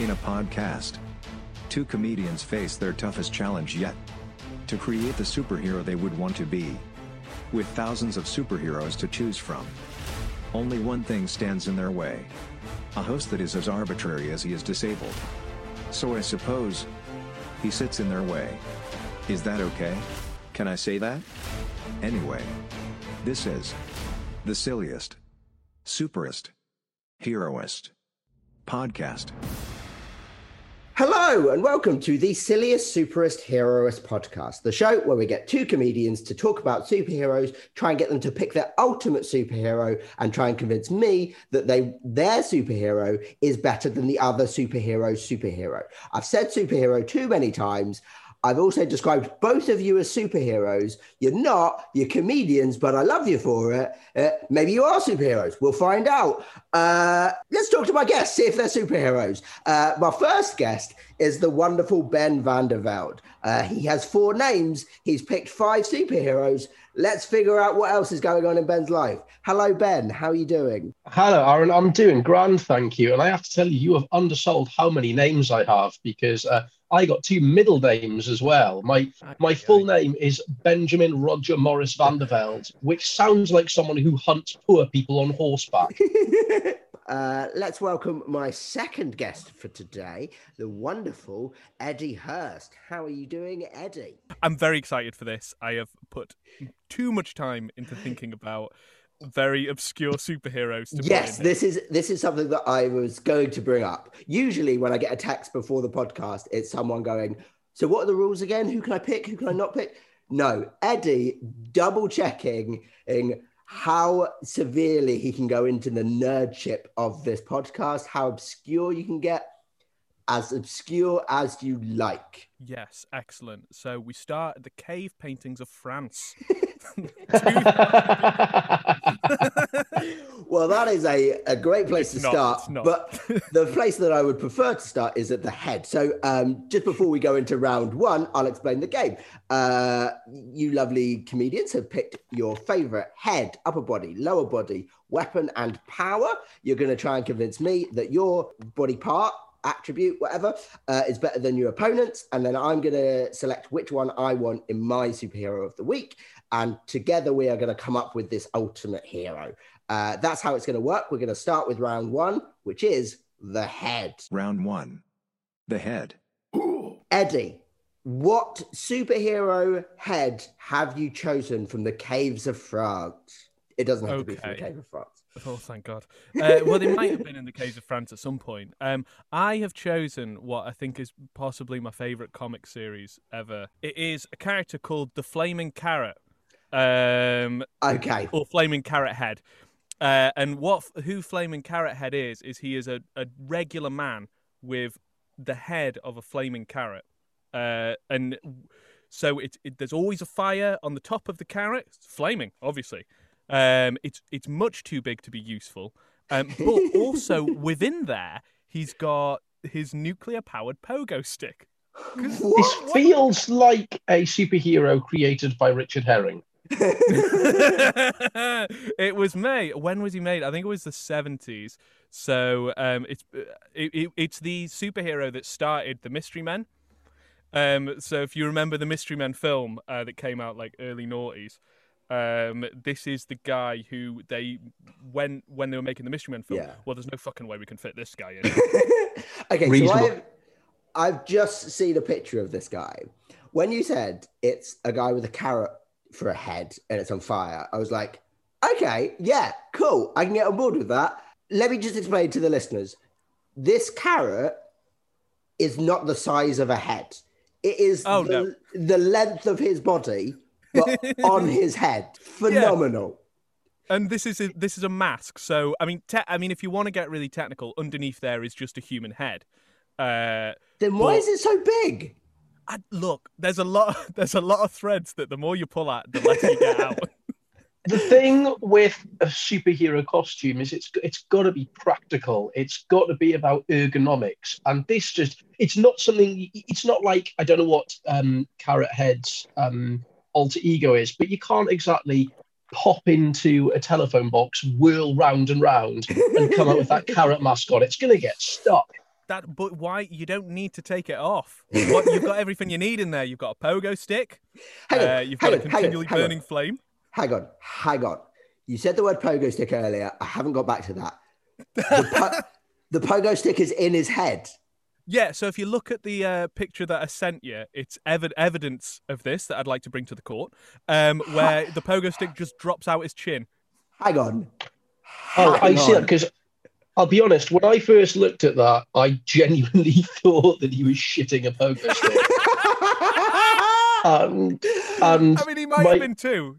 In a podcast, two comedians face their toughest challenge yet to create the superhero they would want to be. With thousands of superheroes to choose from, only one thing stands in their way a host that is as arbitrary as he is disabled. So I suppose he sits in their way. Is that okay? Can I say that? Anyway, this is the silliest, superest, heroest podcast. Hello, and welcome to the silliest, superest, heroest podcast, the show where we get two comedians to talk about superheroes, try and get them to pick their ultimate superhero, and try and convince me that they their superhero is better than the other superhero's superhero. I've said superhero too many times. I've also described both of you as superheroes. You're not, you're comedians, but I love you for it. Uh, maybe you are superheroes. We'll find out. Uh, let's talk to my guests, see if they're superheroes. Uh, my first guest is the wonderful Ben van der Velde. Uh, he has four names, he's picked five superheroes. Let's figure out what else is going on in Ben's life. Hello, Ben. How are you doing? Hello, Aaron. I'm doing grand, thank you. And I have to tell you, you have undersold how many names I have because uh, I got two middle names as well. My my full name is Benjamin Roger Morris van der Velde, which sounds like someone who hunts poor people on horseback. Uh, let's welcome my second guest for today, the wonderful Edy Hurst. How are you doing, Edy? I'm very excited for this. I have put too much time into thinking about very obscure superheroes. To yes, this is this is something that I was going to bring up. Usually, when I get a text before the podcast, it's someone going, "So, what are the rules again? Who can I pick? Who can I not pick?" No, Edy double checking how severely he can go into the nerdship of this podcast, how obscure you can get, as obscure as you like. Yes, excellent. So we start at the cave paintings of France. well, that is a, a great place It's to not, start. But the place that I would prefer to start is at the head. So, um, just before we go into round one, I'll explain the game. Uh, you lovely comedians have picked your favorite head, upper body, lower body, weapon, and power. You're going to try and convince me that your body part attribute, whatever, uh, is better than your opponent's. And then I'm going to select which one I want in my superhero of the week. And together we are going to come up with this ultimate hero. Uh, that's how it's going to work. We're going to start with round one, which is the head. Round one. The head. Edy, what superhero head have you chosen from the caves of France? It doesn't have to be from the Okay. cave of France. Oh, thank God. Uh, well, they might have been in the caves of France at some point. Um, I have chosen what I think is possibly my favourite comic series ever. It is a character called the Flaming Carrot. Um, Okay. or Flaming Carrot Head. Uh, and what who Flaming Carrot Head is is he is a, a regular man with the head of a flaming carrot, uh, and so it, it there's always a fire on the top of the carrot, it's flaming, obviously. Um, it's it's much too big to be useful, um, but also within there he's got his nuclear powered pogo stick. This feels like a superhero created by Richard Herring. it was made. When was he made? I think it was the seventies. So um, it's it, it, it's the superhero that started the Mystery Men. Um, so if you remember the Mystery Men film uh, that came out like early noughties, um, this is the guy who they when when they were making the Mystery Men film. Yeah. Well, there's no fucking way we can fit this guy in. Okay, so I've, I've just seen a picture of this guy. When you said it's a guy with a carrot for a head and it's on fire, I was like, okay, yeah, cool. I can get on board with that. Let me just explain to the listeners this carrot is not the size of a head, it is Oh, the, no. the length of his body, but on his head. Phenomenal. And this is a, this is a mask. So I mean, te- I mean, if you want to get really technical, underneath there is just a human head. Uh, Then why But- is it so big? I, look, there's a lot. There's a lot of threads that the more you pull at, the less you get out. the thing with a superhero costume is it's it's got to be practical. It's got to be about ergonomics, and this just it's not something. It's not like I don't know what um, Carrot Head's um, alter ego is, but you can't exactly pop into a telephone box, whirl round and round, and come up with that carrot mask on. It's going to get stuck. that, but why? You don't need to take it off. What, you've got everything you need in there. You've got a pogo stick. Hang on, uh, you've hang got a on, hang on, continually hang on. burning flame. Hang on, hang on. You said the word pogo stick earlier. I haven't got back to that. The, po- the pogo stick is in his head. Yeah, so if you look at the uh, picture that I sent you, it's ev- evidence of this that I'd like to bring to the court, um, where the pogo stick just drops out his chin. Hang on. Oh, I Hang see that on. because I'll be honest. When I first looked at that, I genuinely thought that he was shitting a pogo stick. and and I mean, he might my- have been too.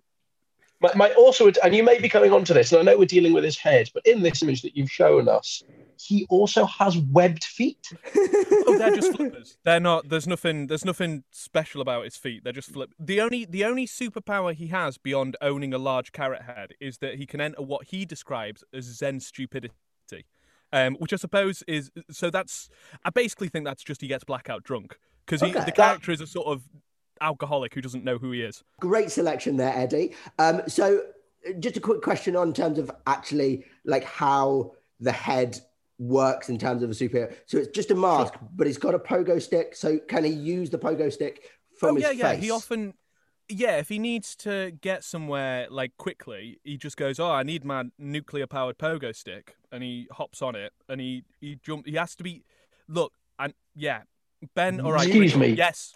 My, my also, and you may be coming on to this, and I know we're dealing with his head, but in this image that you've shown us, he also has webbed feet. Oh, they're just flippers. They're not. There's nothing. There's nothing special about his feet. They're just flip. The only the only superpower he has beyond owning a large carrot head is that he can enter what he describes as Zen stupidity. Um, which I suppose is so. That's I basically think that's just he gets blackout drunk because Okay. the character is a sort of alcoholic who doesn't know who he is. Great selection there, Edy. Um, so, just a quick question on terms of actually like how the head works in terms of a superhero. So it's just a mask, but he's got a pogo stick. So can he use the pogo stick from oh his yeah, face? yeah. He often, yeah. If he needs to get somewhere like quickly, he just goes, "Oh, I need my nuclear-powered pogo stick," and he hops on it, and he he jump. He has to be. Look, and yeah, Ben. All right. Excuse Riddle, me. Yes.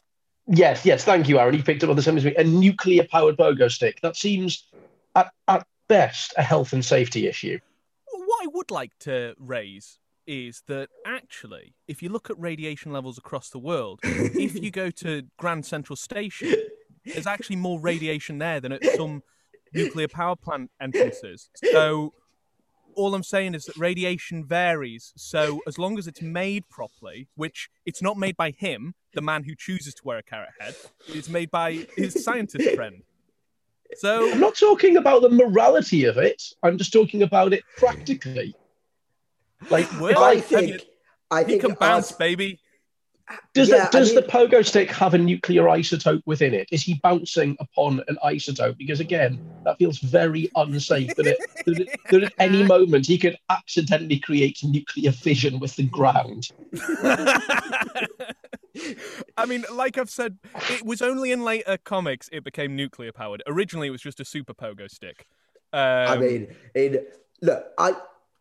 Yes, yes, thank you, Aaron. You picked up on the same as me. A nuclear powered pogo stick. That seems, at, at best, a health and safety issue. What I would like to raise is that actually, if you look at radiation levels across the world, if you go to Grand Central Station, there's actually more radiation there than at some nuclear power plant entrances. So all I'm saying is that radiation varies. So as long as it's made properly, which it's not made by him, the man who chooses to wear a carrot head, it's made by his scientist friend. So I'm not talking about the morality of it. I'm just talking about it practically. Like, Well, if I I, I think. I he think can bounce, us- baby. Does, Yeah, the, does I the pogo stick have a nuclear isotope within it? Is he bouncing upon an isotope? Because again, that feels very unsafe. That, it, that, it- that at any moment he could accidentally create nuclear fission with the ground. I mean, like I've said, it was only in later comics it became nuclear powered. Originally, it was just a super pogo stick. Um, I mean, in look, I,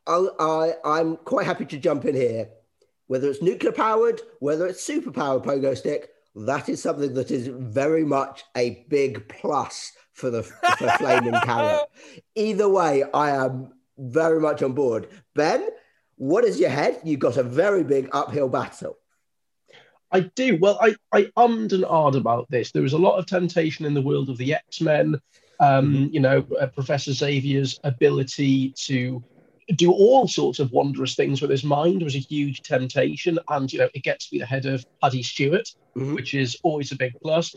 I, I, I'm quite happy to jump in here. Whether it's nuclear powered, whether it's super powered pogo stick, that is something that is very much a big plus for the for flaming carrot. Either way, I am very much on board. Ben, what is your head? You've got a very big uphill battle. I do. Well, I, I ummed and ahed about this. There was a lot of temptation in the world of the X Men. Um, You know, uh, Professor Xavier's ability to do all sorts of wondrous things with his mind was a huge temptation. And, you know, it gets to be the head of Paddy Stewart, Mhm. which is always a big plus.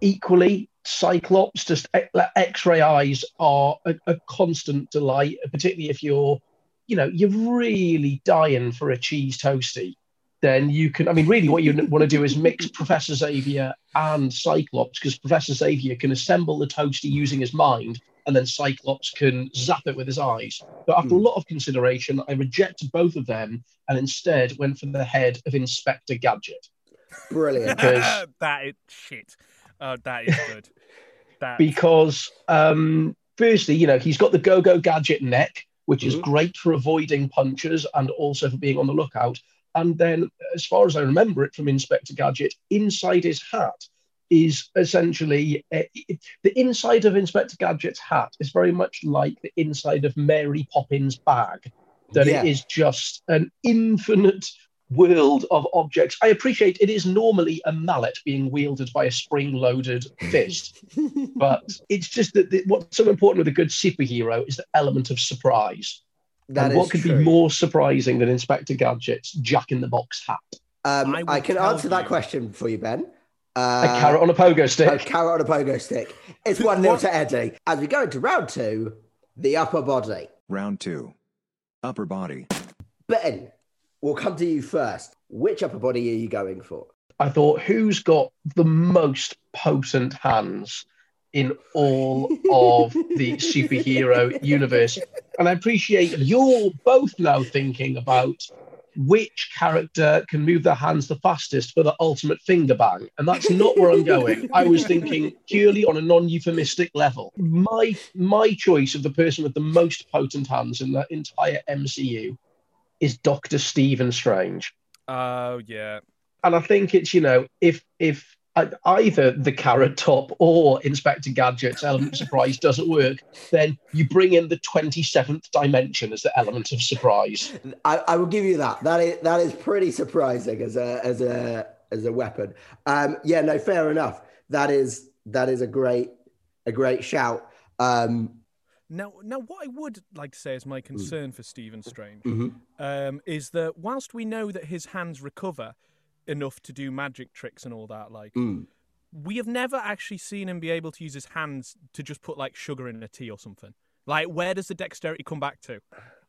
Equally, Cyclops, just X ray eyes are a, a constant delight, particularly if you're, you know, you're really dying for a cheese toasty then you can. I mean, really, what you want to do is mix Professor Xavier and Cyclops because Professor Xavier can assemble the toasty using his mind, and then Cyclops can zap it with his eyes. But after a lot of consideration, I rejected both of them and instead went for the head of Inspector Gadget. Brilliant. because- that is shit. Oh, that is good. That because um, firstly, you know, he's got the go-go gadget neck, which is Mhm. great for avoiding punches and also for being on the lookout. And then, as far as I remember it from Inspector Gadget, inside his hat is essentially uh, the inside of Inspector Gadget's hat is very much like the inside of Mary Poppins' bag. That Yeah. it is just an infinite world of objects. I appreciate it is normally a mallet being wielded by a spring-loaded fist, but it's just that the, what's so important with a good superhero is the element of surprise. That and is what could true. be more surprising than Inspector Gadget's Jack in the Box hat? Um, I I, can tell answer that question for you, Ben. A Uh, carrot on a pogo stick. a carrot on a pogo stick. It's 1 0 to Edy. As we go into round two, the upper body. Round 2. Upper body. Ben, we'll come to you first. Which upper body are you going for? I thought, who's got the most potent hands in all of the superhero universe? And I appreciate you're both now thinking about which character can move their hands the fastest for the ultimate finger bang. And that's not where I'm going. I was thinking purely on a non-euphemistic level. My my choice of the person with the most potent hands in the entire MCU is Doctor Stephen Strange Oh yeah. and I think it's you know if if uh, either the carrot top or Inspector Gadget's element of surprise doesn't work, then you bring in the twenty seventh dimension as the element of surprise. I, I will give you that. That is that is pretty surprising as a as a as a weapon. Um, yeah, no, fair enough. That is that is a great a great shout. Um, Now, now, what I would like to say is my concern for Stephen Strange mhm. um, is that whilst we know that his hands recover enough to do magic tricks and all that, like Mm. we have never actually seen him be able to use his hands to just put like sugar in a tea or something. Like, where does the dexterity come back to?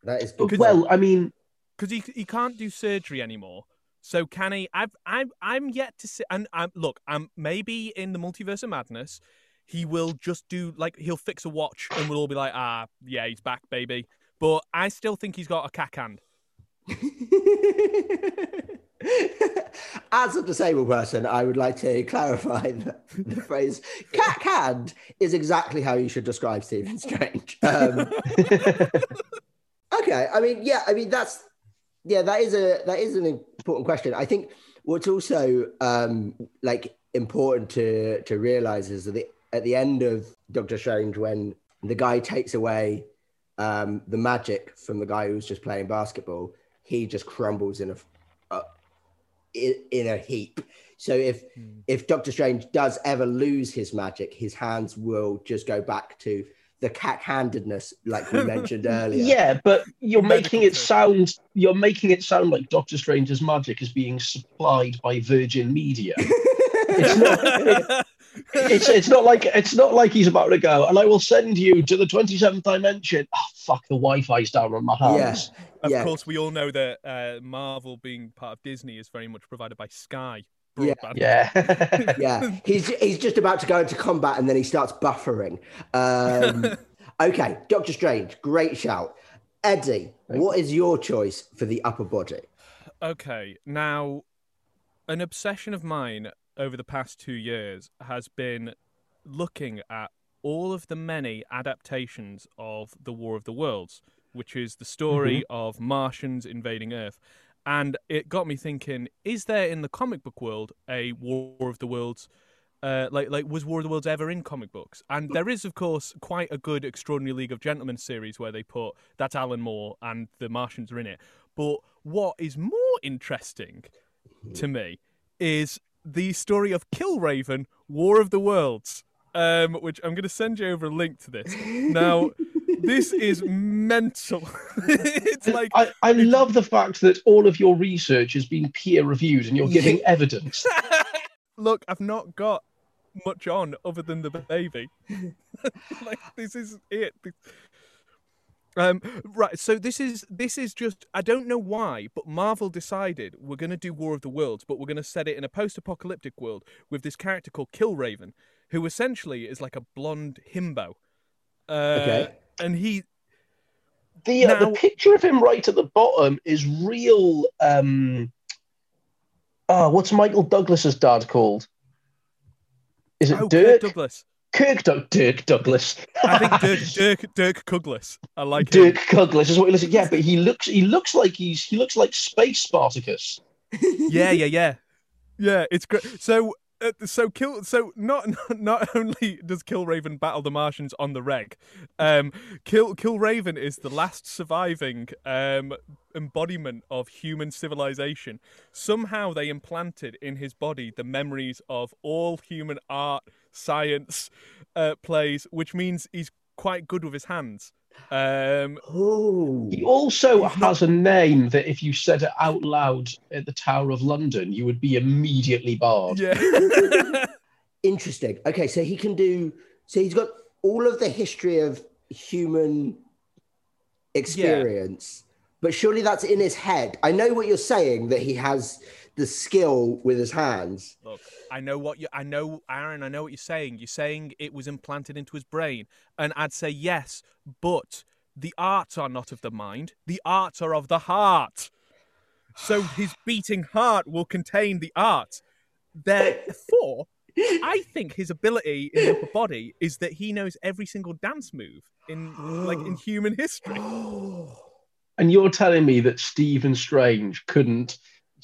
That is good. Well, I mean, Because he he can't do surgery anymore. So can he? I've I'm I'm yet to see. And I'm look. I'm maybe in the multiverse of madness. He will just do like he'll fix a watch and we'll all be like, ah, yeah, he's back, baby. But I still think he's got a cack hand. As a disabled person, I would like to clarify that the phrase "cat hand" is exactly how you should describe Stephen Strange. Um, okay, I mean, yeah, I mean that's yeah, that is a that is an important question. I think what's also um, like important to to realize is that the, at the end of Doctor Strange, when the guy takes away um, the magic from the guy who's just playing basketball, he just crumbles in a, a in, in a heap. So if hmm. if Doctor Strange does ever lose his magic, his hands will just go back to the cack-handedness, like we mentioned earlier. yeah, but you're making it sound you're making it sound like Doctor Strange's magic is being supplied by Virgin Media. it's not. It's it's not like it's not like he's about to go, and I will send you to the twenty seventh dimension. Oh fuck, the Wi-Fi's down on my hands. Of Yeah. course, we all know that uh, Marvel, being part of Disney, is very much provided by Sky. Yeah. Broadband. Yeah. yeah, he's he's just about to go into combat and then he starts buffering. Um, okay, Doctor Strange, great shout. Edy, what is your choice for the upper body? Okay, now, an obsession of mine over the past two years has been looking at all of the many adaptations of the War of the Worlds, which is the story of Martians invading Earth. And it got me thinking: Is there in the comic book world a War of the Worlds? Uh, like, like, was War of the Worlds ever in comic books? And there is, of course, quite a good Extraordinary League of Gentlemen series where they put that's Alan Moore and the Martians are in it. But what is more interesting to me is the story of Killraven, War of the Worlds, um, which I'm going to send you over a link to this. Now, this is mental. it's like I, I love the fact that all of your research has been peer reviewed and you're giving evidence. look, I've not got much on other than the baby. like this is it. Um, right, so this is this is just I don't know why, but Marvel decided we're going to do War of the Worlds, but we're going to set it in a post-apocalyptic world with this character called Killraven, who essentially is like a blonde himbo. Uh, Okay. and he The uh, Now- the picture of him right at the bottom is real. Um, oh, what's Michael Douglas's dad called? Is it oh, Dirk? Kirk Douglas. Kirk Doug Dirk Douglas. I think Dirk Dirk Dirk Douglas. I like Dirk him. Douglas is what he looks like. Yeah, but he looks he looks like he's he looks like Space Spartacus. yeah, yeah, yeah, yeah. It's great. So uh, so kill so not not only does Killraven battle the Martians on the reg, um, Kill Killraven is the last surviving um, embodiment of human civilization. Somehow they implanted in his body the memories of all human art, science, uh, plays, which means he's quite good with his hands. Um, Oh, He also has a name that if you said it out loud at the Tower of London, you would be immediately barred. yeah. interesting. Okay, so he can do. So he's got all of the history of human experience, but surely that's in his head. I know what you're saying that he has the skill with his hands. Look, I know what you. I know, Aaron. I know what you're saying. You're saying it was implanted into his brain, and I'd say yes, but the arts are not of the mind. The arts are of the heart. So his beating heart will contain the art. Therefore, I think his ability in the upper body is that he knows every single dance move in like in human history. And you're telling me that Stephen Strange couldn't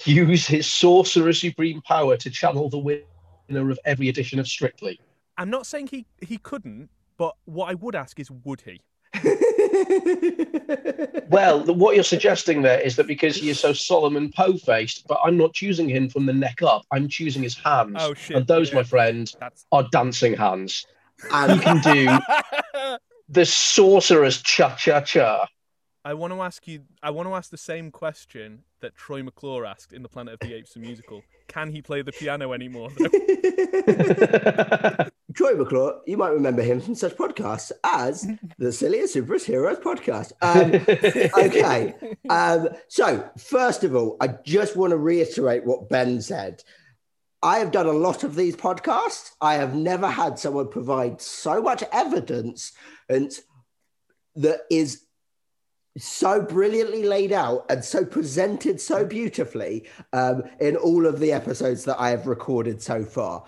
use his Sorcerer Supreme power to channel the winner of every edition of Strictly? I'm not saying he he couldn't, but what I would ask is, would he? Well, the, what you're suggesting there is that because he is so Solomon Poe faced, but I'm not choosing him from the neck up, I'm choosing his hands. Oh, shit, And those, yeah. my friend, That's are dancing hands. He and can do the sorcerer's cha cha cha. I want to ask you. I want to ask the same question that Troy McClure asked in the Planet of the Apes the musical. Can he play the piano anymore? Troy McClure, you might remember him from such podcasts as the Silliest Superest Heroes podcast. Um, okay. Um, so, first of all, I just want to reiterate what Ben said. I have done a lot of these podcasts. I have never had someone provide so much evidence and that is so brilliantly laid out and so presented so beautifully um, in all of the episodes that I have recorded so far.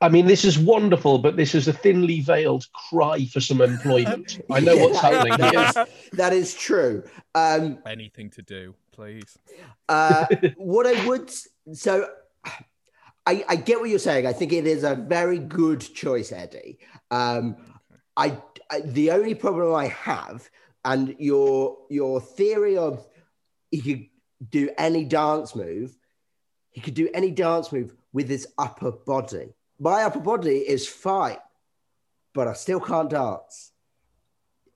I mean, this is wonderful, but this is a thinly veiled cry for some employment. I know what's happening that here. is- that is true. Um, Anything to do, please. uh, what I would so I, I get what you're saying. I think it is a very good choice, Edy. Um, I, I the only problem I have, and your your theory of he could do any dance move, he could do any dance move with his upper body. My upper body is fine, but I still can't dance.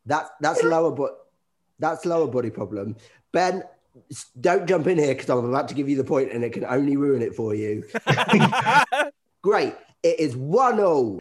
That that's lower but that's lower body problem. Ben, don't jump in here because I'm about to give you the point and it can only ruin it for you. Great. It is one all.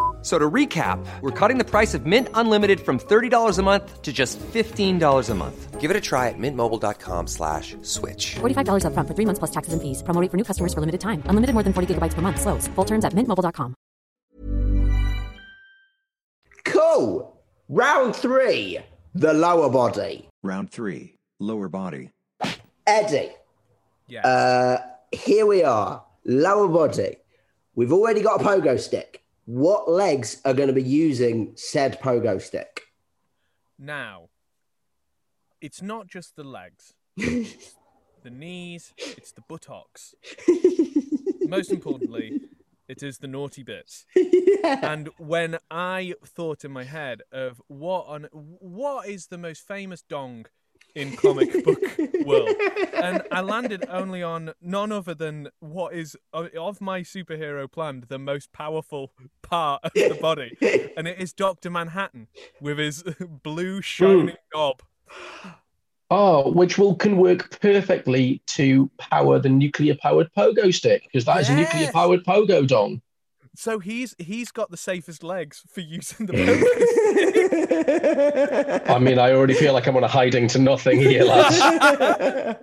F- So to recap, we're cutting the price of Mint Unlimited from $30 a month to just $15 a month. Give it a try at mintmobile.com slash switch. $45 upfront for three months plus taxes and fees. Promo for new customers for limited time. Unlimited more than 40 gigabytes per month. Slows. Full terms at mintmobile.com. Cool. Round three, the lower body. Round 3. Lower body. Edy, Yeah. uh, here we are. Lower body. We've already got a pogo stick. What legs are going to be using said pogo stick? now, it's not just the legs, the knees, it's the buttocks. Most importantly, it is the naughty bits. And when I thought in my head of what on what is the most famous dong in comic book world, and I landed only on none other than what is of of my superhero plan the most powerful part of the body, and it is Doctor Manhattan with his blue shining knob. Oh, ah, which will can work perfectly to power the nuclear powered pogo stick because that is a nuclear powered pogo dong. So he's he's got the safest legs for using the pogo I mean, I already feel like I'm on a hiding to nothing here, lads.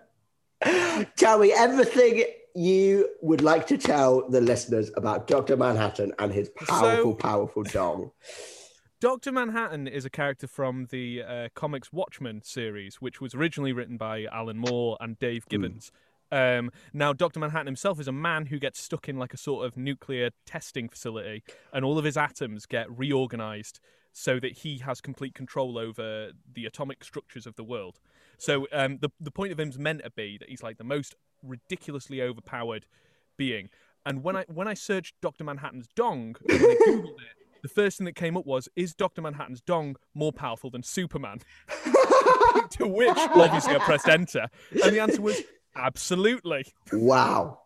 tell me everything you would like to tell the listeners about Dr. Manhattan and his powerful, So- powerful dong. Doctor Manhattan is a character from the uh, comics Watchmen series, which was originally written by Alan Moore and Dave Gibbons. Um, now, Dr. Manhattan himself is a man who gets stuck in like a sort of nuclear testing facility, and all of his atoms get reorganized so that he has complete control over the atomic structures of the world. So, um, the, the point of him is meant to be that he's like the most ridiculously overpowered being. And when I when I searched Dr. Manhattan's dong, when I Googled it, the first thing that came up was, is Dr. Manhattan's dong more powerful than Superman? to which, obviously, I pressed enter. And the answer was absolutely. Wow.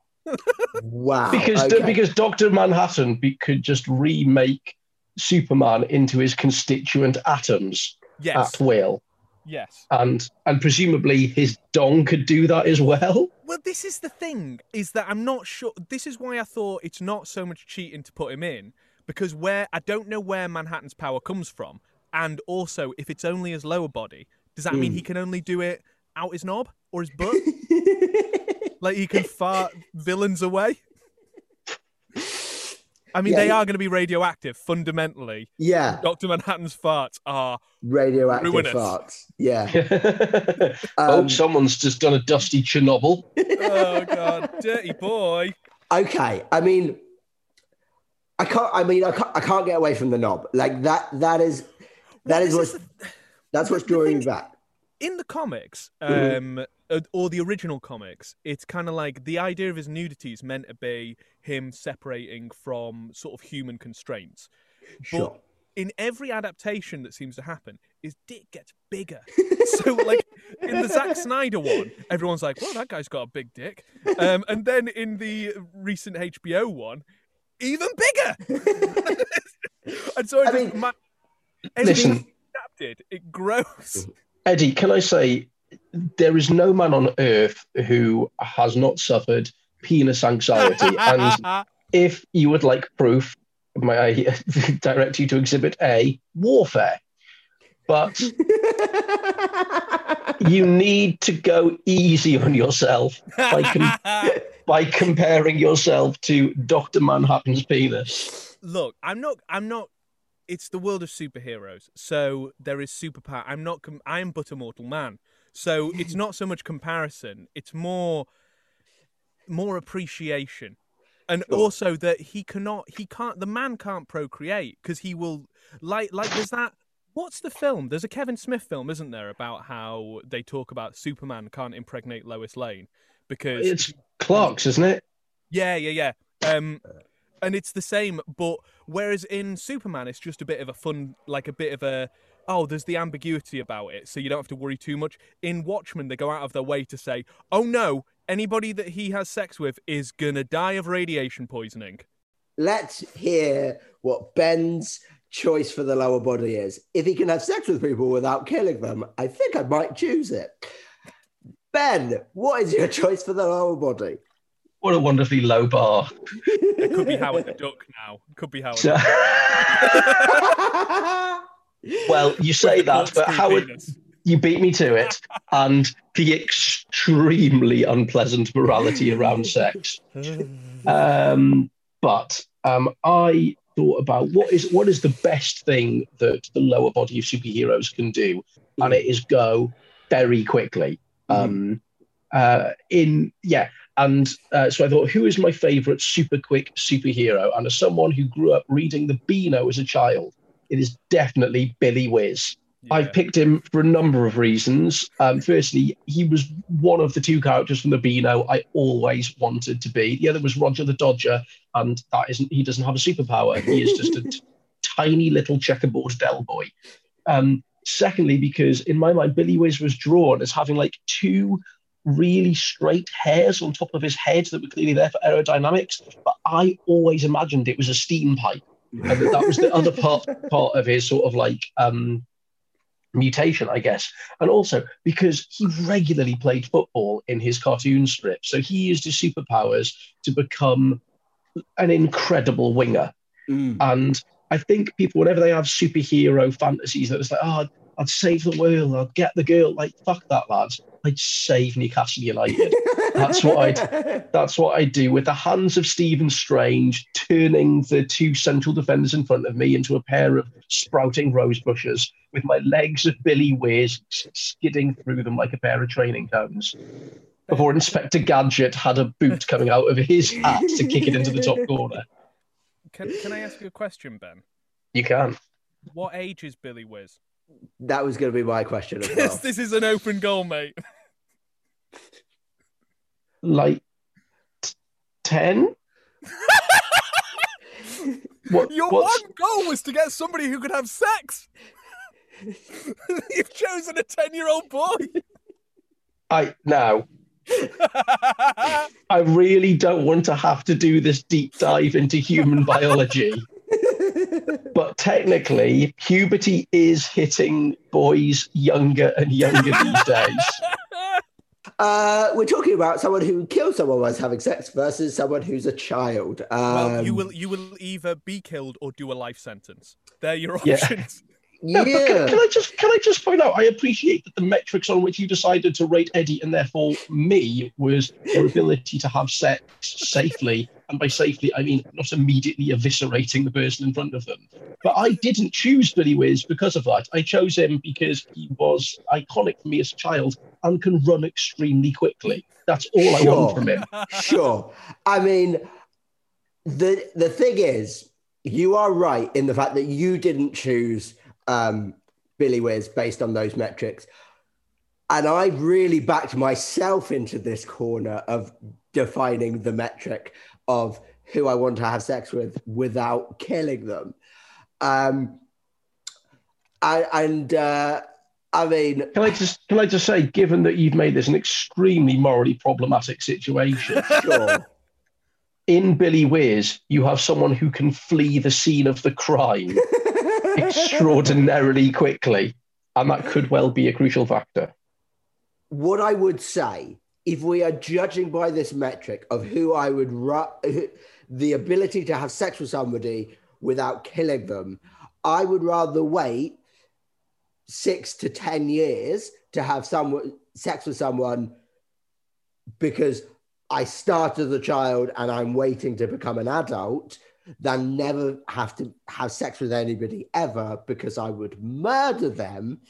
wow. because okay. because Doctor Manhattan be, could just remake Superman into his constituent atoms Yes. at will, Yes. and and presumably his dong could do that as well. Well, this is the thing, is that I'm not sure. This is why I thought it's not so much cheating to put him in, because where I don't know where Manhattan's power comes from, and also if it's only his lower body, does that mean hmm. he can only do it out his knob or his butt? like he can fart villains away? I mean, Yeah, they he- are going to be radioactive fundamentally. yeah, Dr. Manhattan's farts are. radioactive Ruinous. farts. Yeah. oh, Um, someone's just done a dusty Chernobyl. Oh, God. Dirty boy. Okay, I mean, I can't. I mean, I can't. I can't get away from the knob. Like that. that is, that well, is what's, the, that's what's drawing me thing- back. In the comics, Mhm. um, uh, or the original comics, it's kind of like the idea of his nudity is meant to be him separating from sort of human constraints. Sure. But in every adaptation that seems to happen, his dick gets bigger. so, like in the Zack Snyder one, everyone's like, "Well, that guy's got a big dick," um, and then in the recent HBO one, even bigger. and so, I, mean- ma- Listen. adapted, it grows. Edy, can I say there is no man on earth who has not suffered penis anxiety, and if you would like proof, may I direct you to Exhibit A, warfare. But you need to go easy on yourself by, com- by comparing yourself to Dr. Manhattan's penis. look i'm not i'm not it's the world of superheroes. So there is superpower. I'm not com- i am but a mortal man. So it's not so much comparison it's more more appreciation. And also that he cannot he can't the man can't procreate because he will like like there's that what's the film? There's a kevin smith film isn't there about how they talk about superman can't impregnate lois lane because It's Clark's, isn't it? yeah, yeah, yeah. Um, and it's the same, but whereas in Superman, it's just a bit of a fun, like a bit of a, oh, there's the ambiguity about it, so you don't have to worry too much. In Watchmen, they go out of their way to say, oh no, anybody that he has sex with is gonna die of radiation poisoning. Let's hear what Ben's choice for the lower body is. If he can have sex with people without killing them, I think I might choose it. Ben, what is your choice for the lower body? What a wonderfully low bar. It could be Howard the Duck now. Could be Howard. So- well, you say that, but corkscrew Howard, penis. you beat me to it, and the extremely unpleasant morality around sex. Um, but um, I thought about what is what is the best thing that the lower body of superheroes can do, and it is go very quickly. Um, uh, in yeah, and uh, so I thought, who is my favorite super quick superhero? And as someone who grew up reading the Beano as a child, it is definitely Billy Whizz. I've picked him for a number of reasons. Um, firstly, he was one of the two characters from the Beano I always wanted to be. The other was Roger the Dodger, and that isn't he doesn't have a superpower. He is just a t- tiny little checkerboard Del boy. Um, secondly, because in my mind, Billy Whizz was drawn as having like two really straight hairs on top of his head that were clearly there for aerodynamics, but I always imagined it was a steam pipe. And that, that was the other part part of his sort of like um, mutation, I guess. And also because he regularly played football in his cartoon strip. So he used his superpowers to become an incredible winger. Mm. And I think people, whenever they have superhero fantasies, that it's like, oh, I'd, I'd save the world, I'd get the girl. Like, fuck that, lads. I'd save Newcastle United. That's what I'd that's what I do with the hands of Stephen Strange, turning the two central defenders in front of me into a pair of sprouting rose bushes, with my legs of Billy Whizz skidding through them like a pair of training cones. before Inspector Gadget had a boot coming out of his hat to kick it into the top corner. Can Can I ask you a question, Ben? You can. What age is Billy Whizz? That was going to be my question as this, well. this is an open goal, mate. Like 10? what, Your what's- one goal was to get somebody who could have sex. You've chosen a ten-year-old boy. I now I really don't want to have to do this deep dive into human biology. But technically, puberty is hitting boys younger and younger these days. Uh, we're talking about someone who killed someone whilst having sex versus someone who's a child. Um, well, you will you will either be killed or do a life sentence. They're your Yeah. options. No, Yeah. can, can I just can I just point out? I appreciate that the metrics on which you decided to rate Edy and therefore me was your ability to have sex safely, and by safely I mean not immediately eviscerating the person in front of them. But I didn't choose Billy Whizz because of that. I chose him because he was iconic for me as a child and can run extremely quickly. That's all I want from him. sure. I mean, the the thing is, you are right in the fact that you didn't choose um, Billy Whizz based on those metrics, and I really backed myself into this corner of defining the metric of who I want to have sex with without killing them. Um, I, and uh, I mean, Can I just can I just say, given that you've made this an extremely morally problematic situation, sure. in Billy Whizz, you have someone who can flee the scene of the crime extraordinarily quickly, and that could well be a crucial factor. what I would say, if we are judging by this metric of who I would ru- the ability to have sex with somebody without killing them, I would rather wait six to ten years to have someone sex with someone because I started as a child and I'm waiting to become an adult than never have to have sex with anybody ever because I would murder them.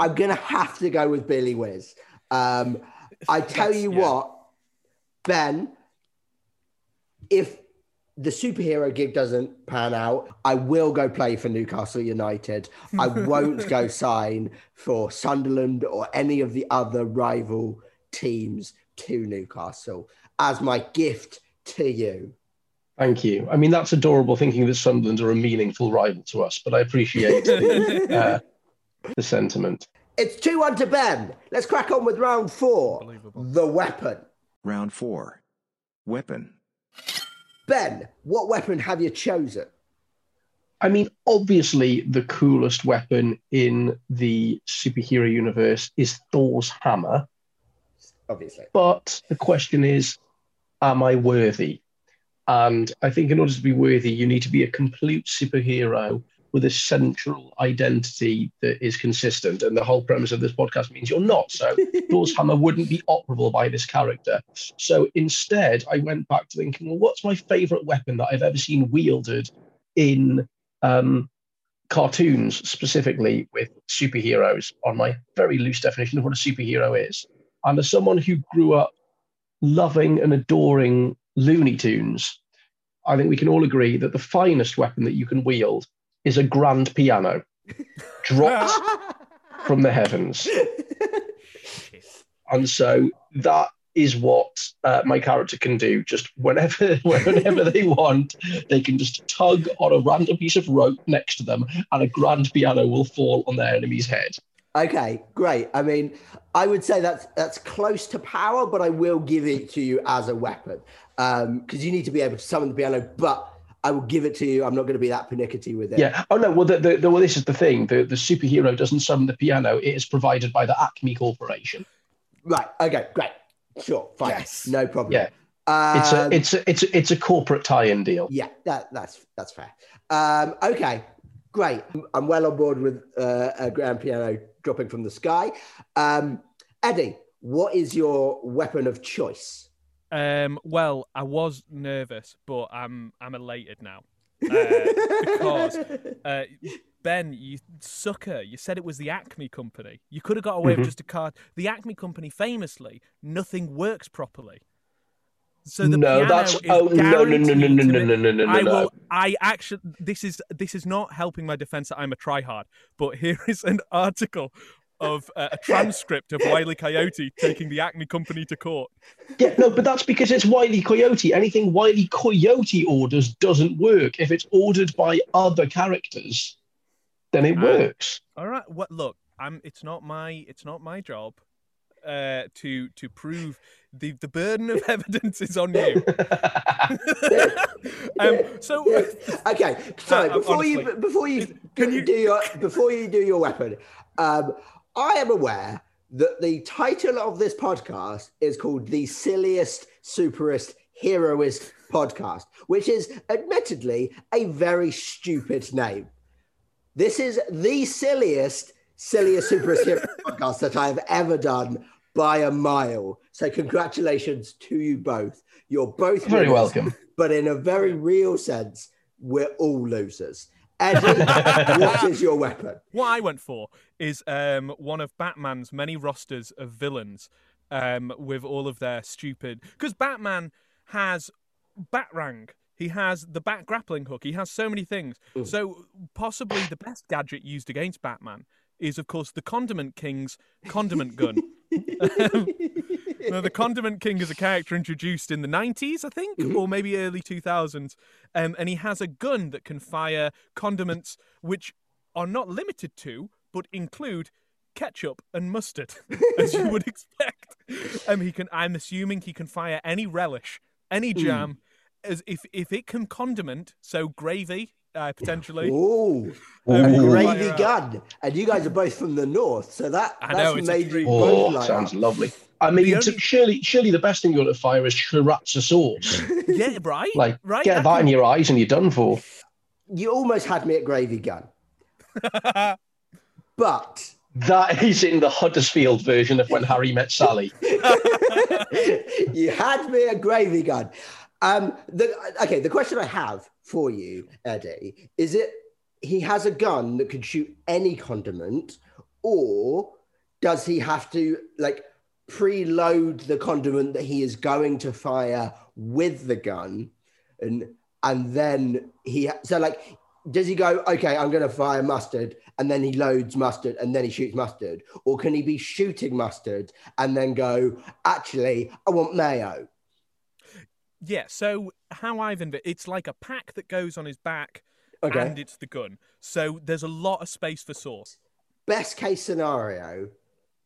I'm gonna have to go with Billy Whizz. Um, I tell you yeah. what, Ben, if the superhero gig doesn't pan out, I will go play for Newcastle United. I won't go sign for Sunderland or any of the other rival teams to Newcastle as my gift to you. Thank you. I mean, that's adorable thinking that Sunderland are a meaningful rival to us, but I appreciate the, uh, the sentiment. It's 2 1 to Ben. Let's crack on with round four The weapon. Round 4. Weapon. Ben, what weapon have you chosen? I mean, obviously, the coolest weapon in the superhero universe is Thor's hammer. Obviously. But the question is, am I worthy? And I think in order to be worthy, you need to be a complete superhero with a central identity that is consistent. And the whole premise of this podcast means you're not. So Thor's hammer wouldn't be operable by this character. So instead, I went back to thinking, well, what's my favorite weapon that I've ever seen wielded in um, cartoons, specifically with superheroes, on my very loose definition of what a superhero is? And as someone who grew up loving and adoring Looney Tunes, I think we can all agree that the finest weapon that you can wield is a grand piano dropped from the heavens. And so that is what uh, my character can do. Just whenever, whenever they want, they can just tug on a random piece of rope next to them, and a grand piano will fall on their enemy's head. Okay, great. I mean, I would say that's that's close to power, but I will give it to you as a weapon because you need to be able to summon the piano. But I will give it to you. I'm not going to be that pernickety with it. Yeah. Oh no. Well, the, the, the, well, this is the thing. The the superhero doesn't summon the piano. It is provided by the Acme Corporation. Right. Okay. Great. Sure. Fine. Yes. No problem. Yeah. It's a Um, it's a it's a, it's a corporate tie-in deal. Yeah, that, that's that's fair. Um, okay, great. I'm well on board with uh, a grand piano dropping from the sky. Um, Edy, what is your weapon of choice? Um, well, I was nervous, but I'm I'm elated now uh, because uh, Ben, you sucker! You said it was the Acme company. You could have got away Mhm. with just a card. The Acme company, famously, nothing works properly. So the No, that's- is oh, no, no, no, no, no, no, no, no, no, I no. will. I actually. This is this is not helping my defense that I'm a tryhard. But here is an article of uh, a transcript of Wiley Coyote taking the Acme company to court. Yeah, no, but that's because it's Wiley Coyote. Anything Wiley Coyote orders doesn't work. If it's ordered by other characters, then it works. All right. What? Look, I'm. It's not my. It's not my job. Uh, to to prove the the burden of evidence is on you. um. So. okay, sorry. Uh, before you before you, can you- do your before you do your weapon, um, I am aware that the title of this podcast is called the silliest, superest, heroest podcast, which is admittedly a very stupid name. This is the silliest, silliest, superest podcast that I have ever done by a mile. So congratulations to you both. You're both Very winners, welcome. But in a very real sense, we're all losers. Edy, what is your weapon? What I went for is um, one of Batman's many rosters of villains um, with all of their stupid. Because Batman has Batrang, he has the Bat grappling hook, he has so many things. So, possibly the best gadget used against Batman is, of course, the Condiment King's condiment gun. Um, now, the Condiment King is a character introduced in the 90s, I think, or maybe early 2000s. Um, and he has a gun that can fire condiments which are not limited to, but include ketchup and mustard, as you would expect. Um, he can. I'm assuming he can fire any relish, any jam, as if if it can condiment, so gravy uh, potentially. Ooh, Um, a gravy fire gun. And you guys are both from the north, so that I that's know, made you both Oh, like sounds that. lovely. I mean, only- surely, surely the best thing you're going to fire is sriracha sauce. Yeah, right. Like, right. get that in your eyes and you're done for. You almost had me at gravy gun. But That is in the Huddersfield version of when Harry met Sally. you had me a gravy gun. Um, the, okay, the question I have for you, Edy, is it he has a gun that can shoot any condiment, or does he have to like preload the condiment that he is going to fire with the gun, and and then he so like does he go okay i'm going to fire mustard and then he loads mustard and then he shoots mustard? Or can he be shooting mustard and then go actually i want mayo Yeah. So how I've envi- it's like a pack that goes on his back, Okay. and it's the gun. So there's a lot of space for sauce. best case scenario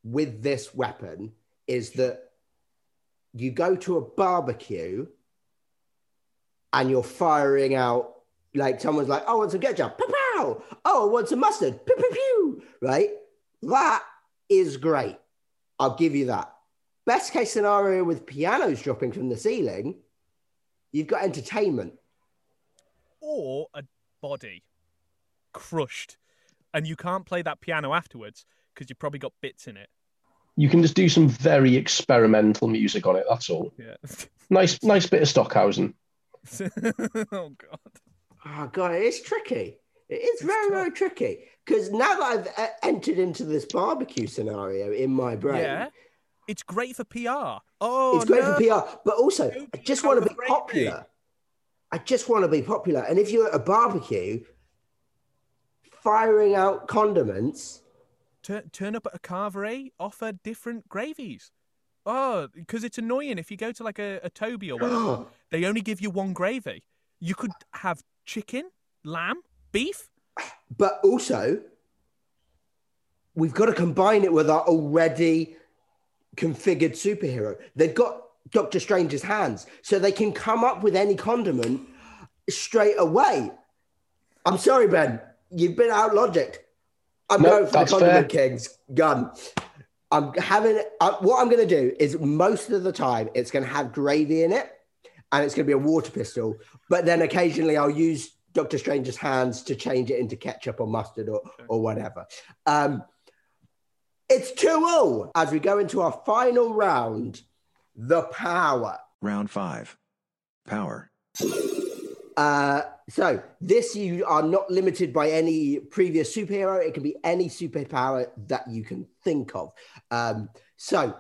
with this weapon is that you go to a barbecue and you're firing out like someone's like, oh, I want some ketchup, pow, pow. Oh, I want some mustard, pew, pew, pew. right? That is great. I'll give you that. Best case scenario with pianos dropping from the ceiling, you've got entertainment. or a body crushed, and you can't play that piano afterwards because you've probably got bits in it. You can just do some very experimental music on it. That's all. Yeah. Nice, nice bit of Stockhausen. oh god. Oh god, it is tricky. It is very, very tricky because now that I've uh, entered into this barbecue scenario in my brain, Yeah. It's great for PR. Oh, it's great no. for PR. But also, I just want to be popular. I just want to be popular. And if you're at a barbecue, firing out condiments, Turn, turn up at a carvery, offer different gravies. Oh, because it's annoying if you go to like a, a Toby or whatever, they only give you one gravy. You could have chicken, lamb, beef. but also we've got to combine it with our already configured superhero. They've got Doctor Strange's hands, so they can come up with any condiment straight away. I'm sorry, Ben. You've been out logicked. I'm No, going for the Condiment fair. King's gun. I'm having uh, what I'm going to do is most of the time it's going to have gravy in it, and it's going to be a water pistol. But then occasionally I'll use Doctor Strange's hands to change it into ketchup or mustard or or whatever. Um, it's two all as we go into our final round. The power. Round 5. Power. Uh, so this you are not limited by any previous superhero. It can be any superpower that you can think of. Um, so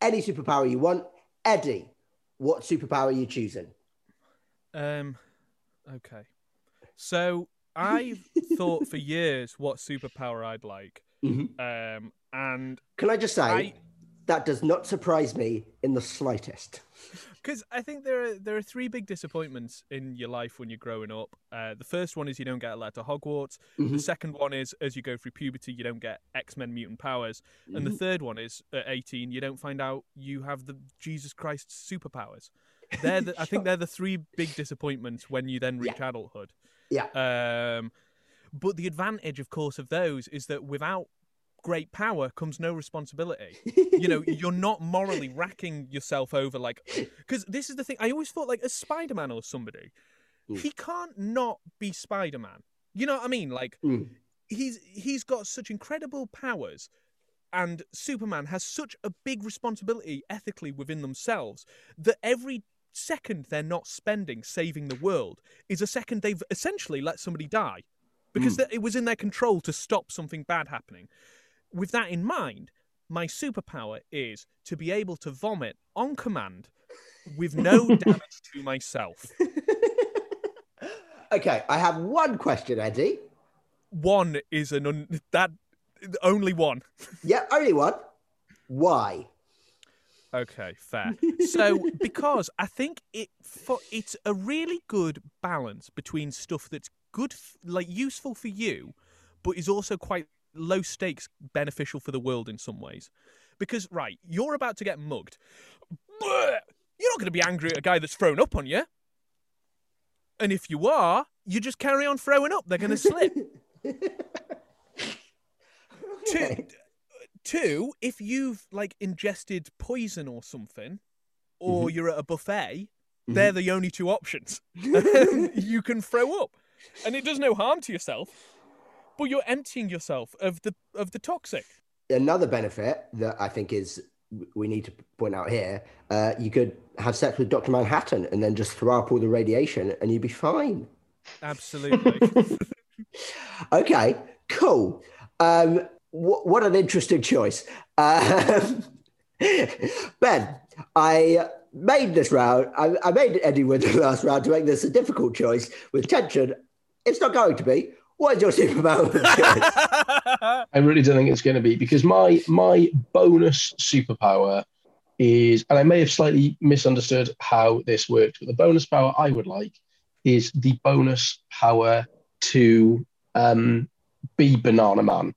any superpower you want, Edy. What superpower are you choosing? Um, okay. So I've thought for years what superpower I'd like. Um, and Can I just say I- that does not surprise me in the slightest. because I think there are there are three big disappointments in your life when you're growing up. Uh, the first one is you don't get allowed to Hogwarts. The second one is as you go through puberty, you don't get X Men mutant powers, and the third one is at 18, you don't find out you have the Jesus Christ superpowers. They're the, I think they're the three big disappointments when you then reach adulthood. Yeah. Um, but the advantage, of course, of those is that without great power comes no responsibility. you know, you're not morally racking yourself over like because this is the thing. I always thought like as Spider Man or somebody, mm. he can't not be Spider Man. You know what I mean? Like mm. he's he's got such incredible powers. And Superman has such a big responsibility ethically within themselves that every second they're not spending saving the world is a second they've essentially let somebody die because hmm. th- it was in their control to stop something bad happening. With that in mind, my superpower is to be able to vomit on command with no damage to myself. Okay, I have one question, Edy. One is an un- that only one. Yeah, only one. Why? Okay, fair. So because I think it for it's a really good balance between stuff that's good, like useful for you, but is also quite low stakes, beneficial for the world in some ways. Because right, you're about to get mugged. You're not going to be angry at a guy that's thrown up on you. And if you are, you just carry on throwing up. They're going to slip. Two, two, if you've like ingested poison or something, or mm-hmm. you're at a buffet, mm-hmm. they're the only two options. you can throw up, and it does no harm to yourself, but you're emptying yourself of the of the toxic. Another benefit that I think is we need to point out here: uh, you could have sex with Doctor Manhattan and then just throw up all the radiation, and you'd be fine. Absolutely. Okay, cool. Um, wh- what an interesting choice. Um, ben, I made this round, I, I made Edy win the last round to make this a difficult choice with tension. It's not going to be. What is your superpower of choice? I really don't think it's going to be because my my bonus superpower is, and I may have slightly misunderstood how this worked, but the bonus power I would like is the bonus power to um, be Banana Man.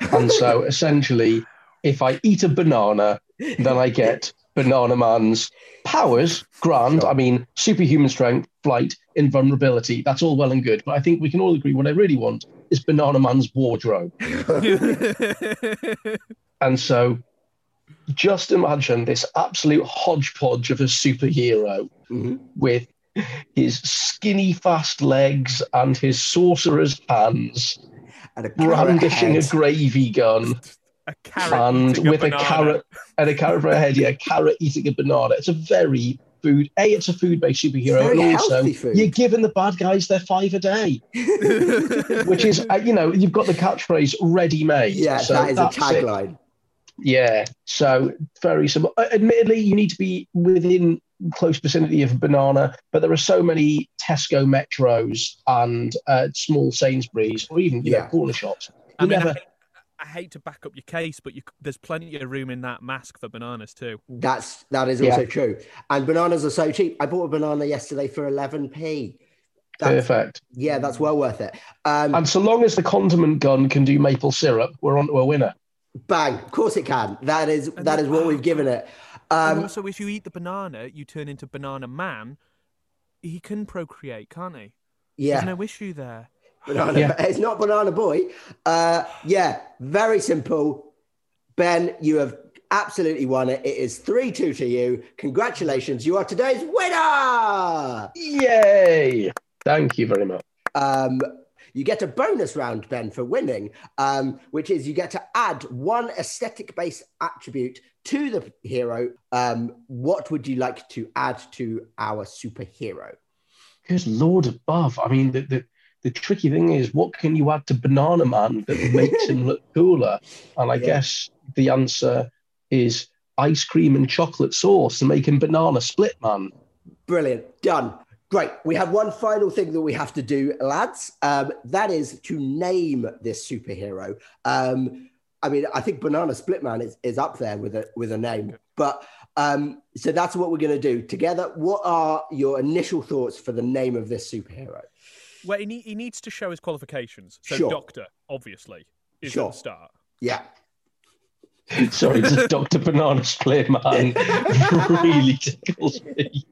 And so essentially, if I eat a banana, then I get Banana Man's powers. Grand, I mean, superhuman strength, flight, invulnerability. That's all well and good. But I think we can all agree what I really want is Banana Man's wardrobe. And so just imagine this absolute hodgepodge of a superhero mm-hmm. with his skinny, fast legs and his sorcerer's hands, And a carrot brandishing a gravy gun, a carrot and with a, banana. carrot and a carrot for a head, yeah, a carrot eating a banana. It's a very food. A, it's a food-based superhero, Very and also food. you're giving the bad guys their five a day, which is, uh, you know, you've got the catchphrase ready-made. Yeah, So that is a that's it. tagline. Yeah, so very simple. Uh, Admittedly, you need to be within close vicinity of a banana, but there are so many Tesco Metros and uh, small Sainsbury's or even you Yeah. know corner shops. I You mean, I, never, hate, I hate to back up your case, but you, there's plenty of room in that mask for bananas too. That's that is Yeah. also true. And bananas are so cheap. I bought a banana yesterday for 11p. That's, perfect. yeah, that's well worth it. Um, And so long as the condiment gun can do maple syrup, we're on to a winner. bang! Of course it can. That is that is what we've given it. and Um, also, if you eat the banana, you turn into Banana Man. He can procreate, can't he? yeah, There's no issue there. Banana. Yeah. It's not banana boy. Uh, yeah, very simple. Ben, you have absolutely won it. It is three two to you. Congratulations! You are today's winner. Yay! Thank you very much. um, you get a bonus round, Ben, for winning, um, which is you get to add one aesthetic based attribute to the hero. Um, what would you like to add to our superhero? Good Lord above. I mean, the, the, the tricky thing is, what can you add to Banana Man that makes him look cooler? And I Yeah. guess the answer is ice cream and chocolate sauce to make him Banana Split Man. Brilliant. Done. Great. We have one final thing that we have to do, lads. Um, that is to name this superhero. Um, I mean, I think Banana Split Man is, is up there with a with a name. But um, so that's what we're going to do together. What are your initial thoughts for the name of this superhero? Well, he, need, he needs to show his qualifications. So, Sure. Doctor, obviously, is Sure. at the start. Yeah. Sorry, just Dr. Banana Split Man really tickles me.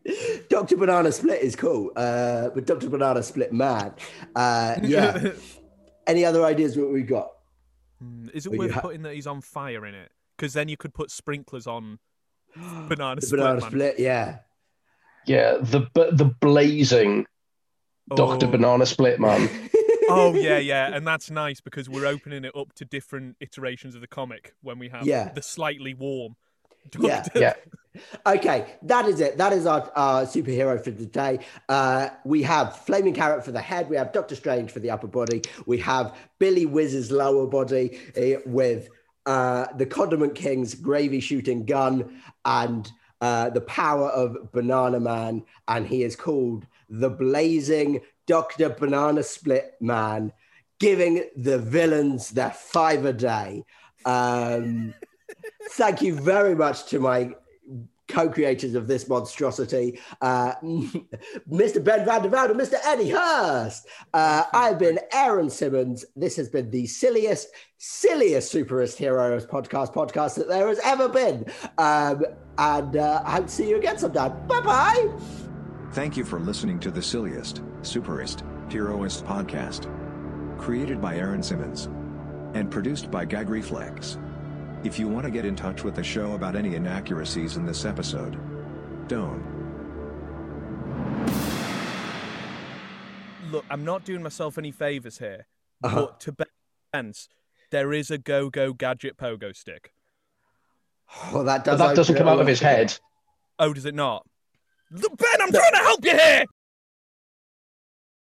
Dr. Banana Split is cool, uh, but Dr. Banana Split Man, uh, yeah. Any other ideas what we got? Mm, Is it Well, you worth ha- putting that he's on fire in it? Because then you could put sprinklers on banana The split. Banana man. Split, yeah. Yeah, the the blazing Dr. Oh. Banana Split Man. Oh yeah, yeah, and that's nice because we're opening it up to different iterations of the comic when we have Yeah. the slightly warm. Yeah. Doctor. Yeah. Okay, that is it. That is our, our superhero for today. Uh, we have Flaming Carrot for the head. We have Doctor Strange for the upper body. We have Billy Whizz's lower body eh, with uh, the Condiment King's gravy shooting gun and uh, the power of Banana Man. And he is called the Blazing Dr. Banana Split Man, giving the villains their five a day. Um, thank you very much to my co-creators of this monstrosity, uh, Mr. Ben Van der Velde and Mr. Edy Hurst. Uh, I've been Aaron Simmonds. This has been the silliest, silliest superhero heroes podcast podcast that there has ever been. Um, and uh, I hope to see you again sometime. Bye bye. Thank you for listening to the silliest, superest, heroest podcast. Created by Aaron Simmonds. And produced by Gag Reflex. If you want to get in touch with the show about any inaccuracies in this episode, don't. Look, I'm not doing myself any favors here, Uh-huh. but to Ben's, there is a go-go gadget pogo stick. Well, that But does that doesn't come out of his head. Oh, does it not? Ben, I'm trying to help you here.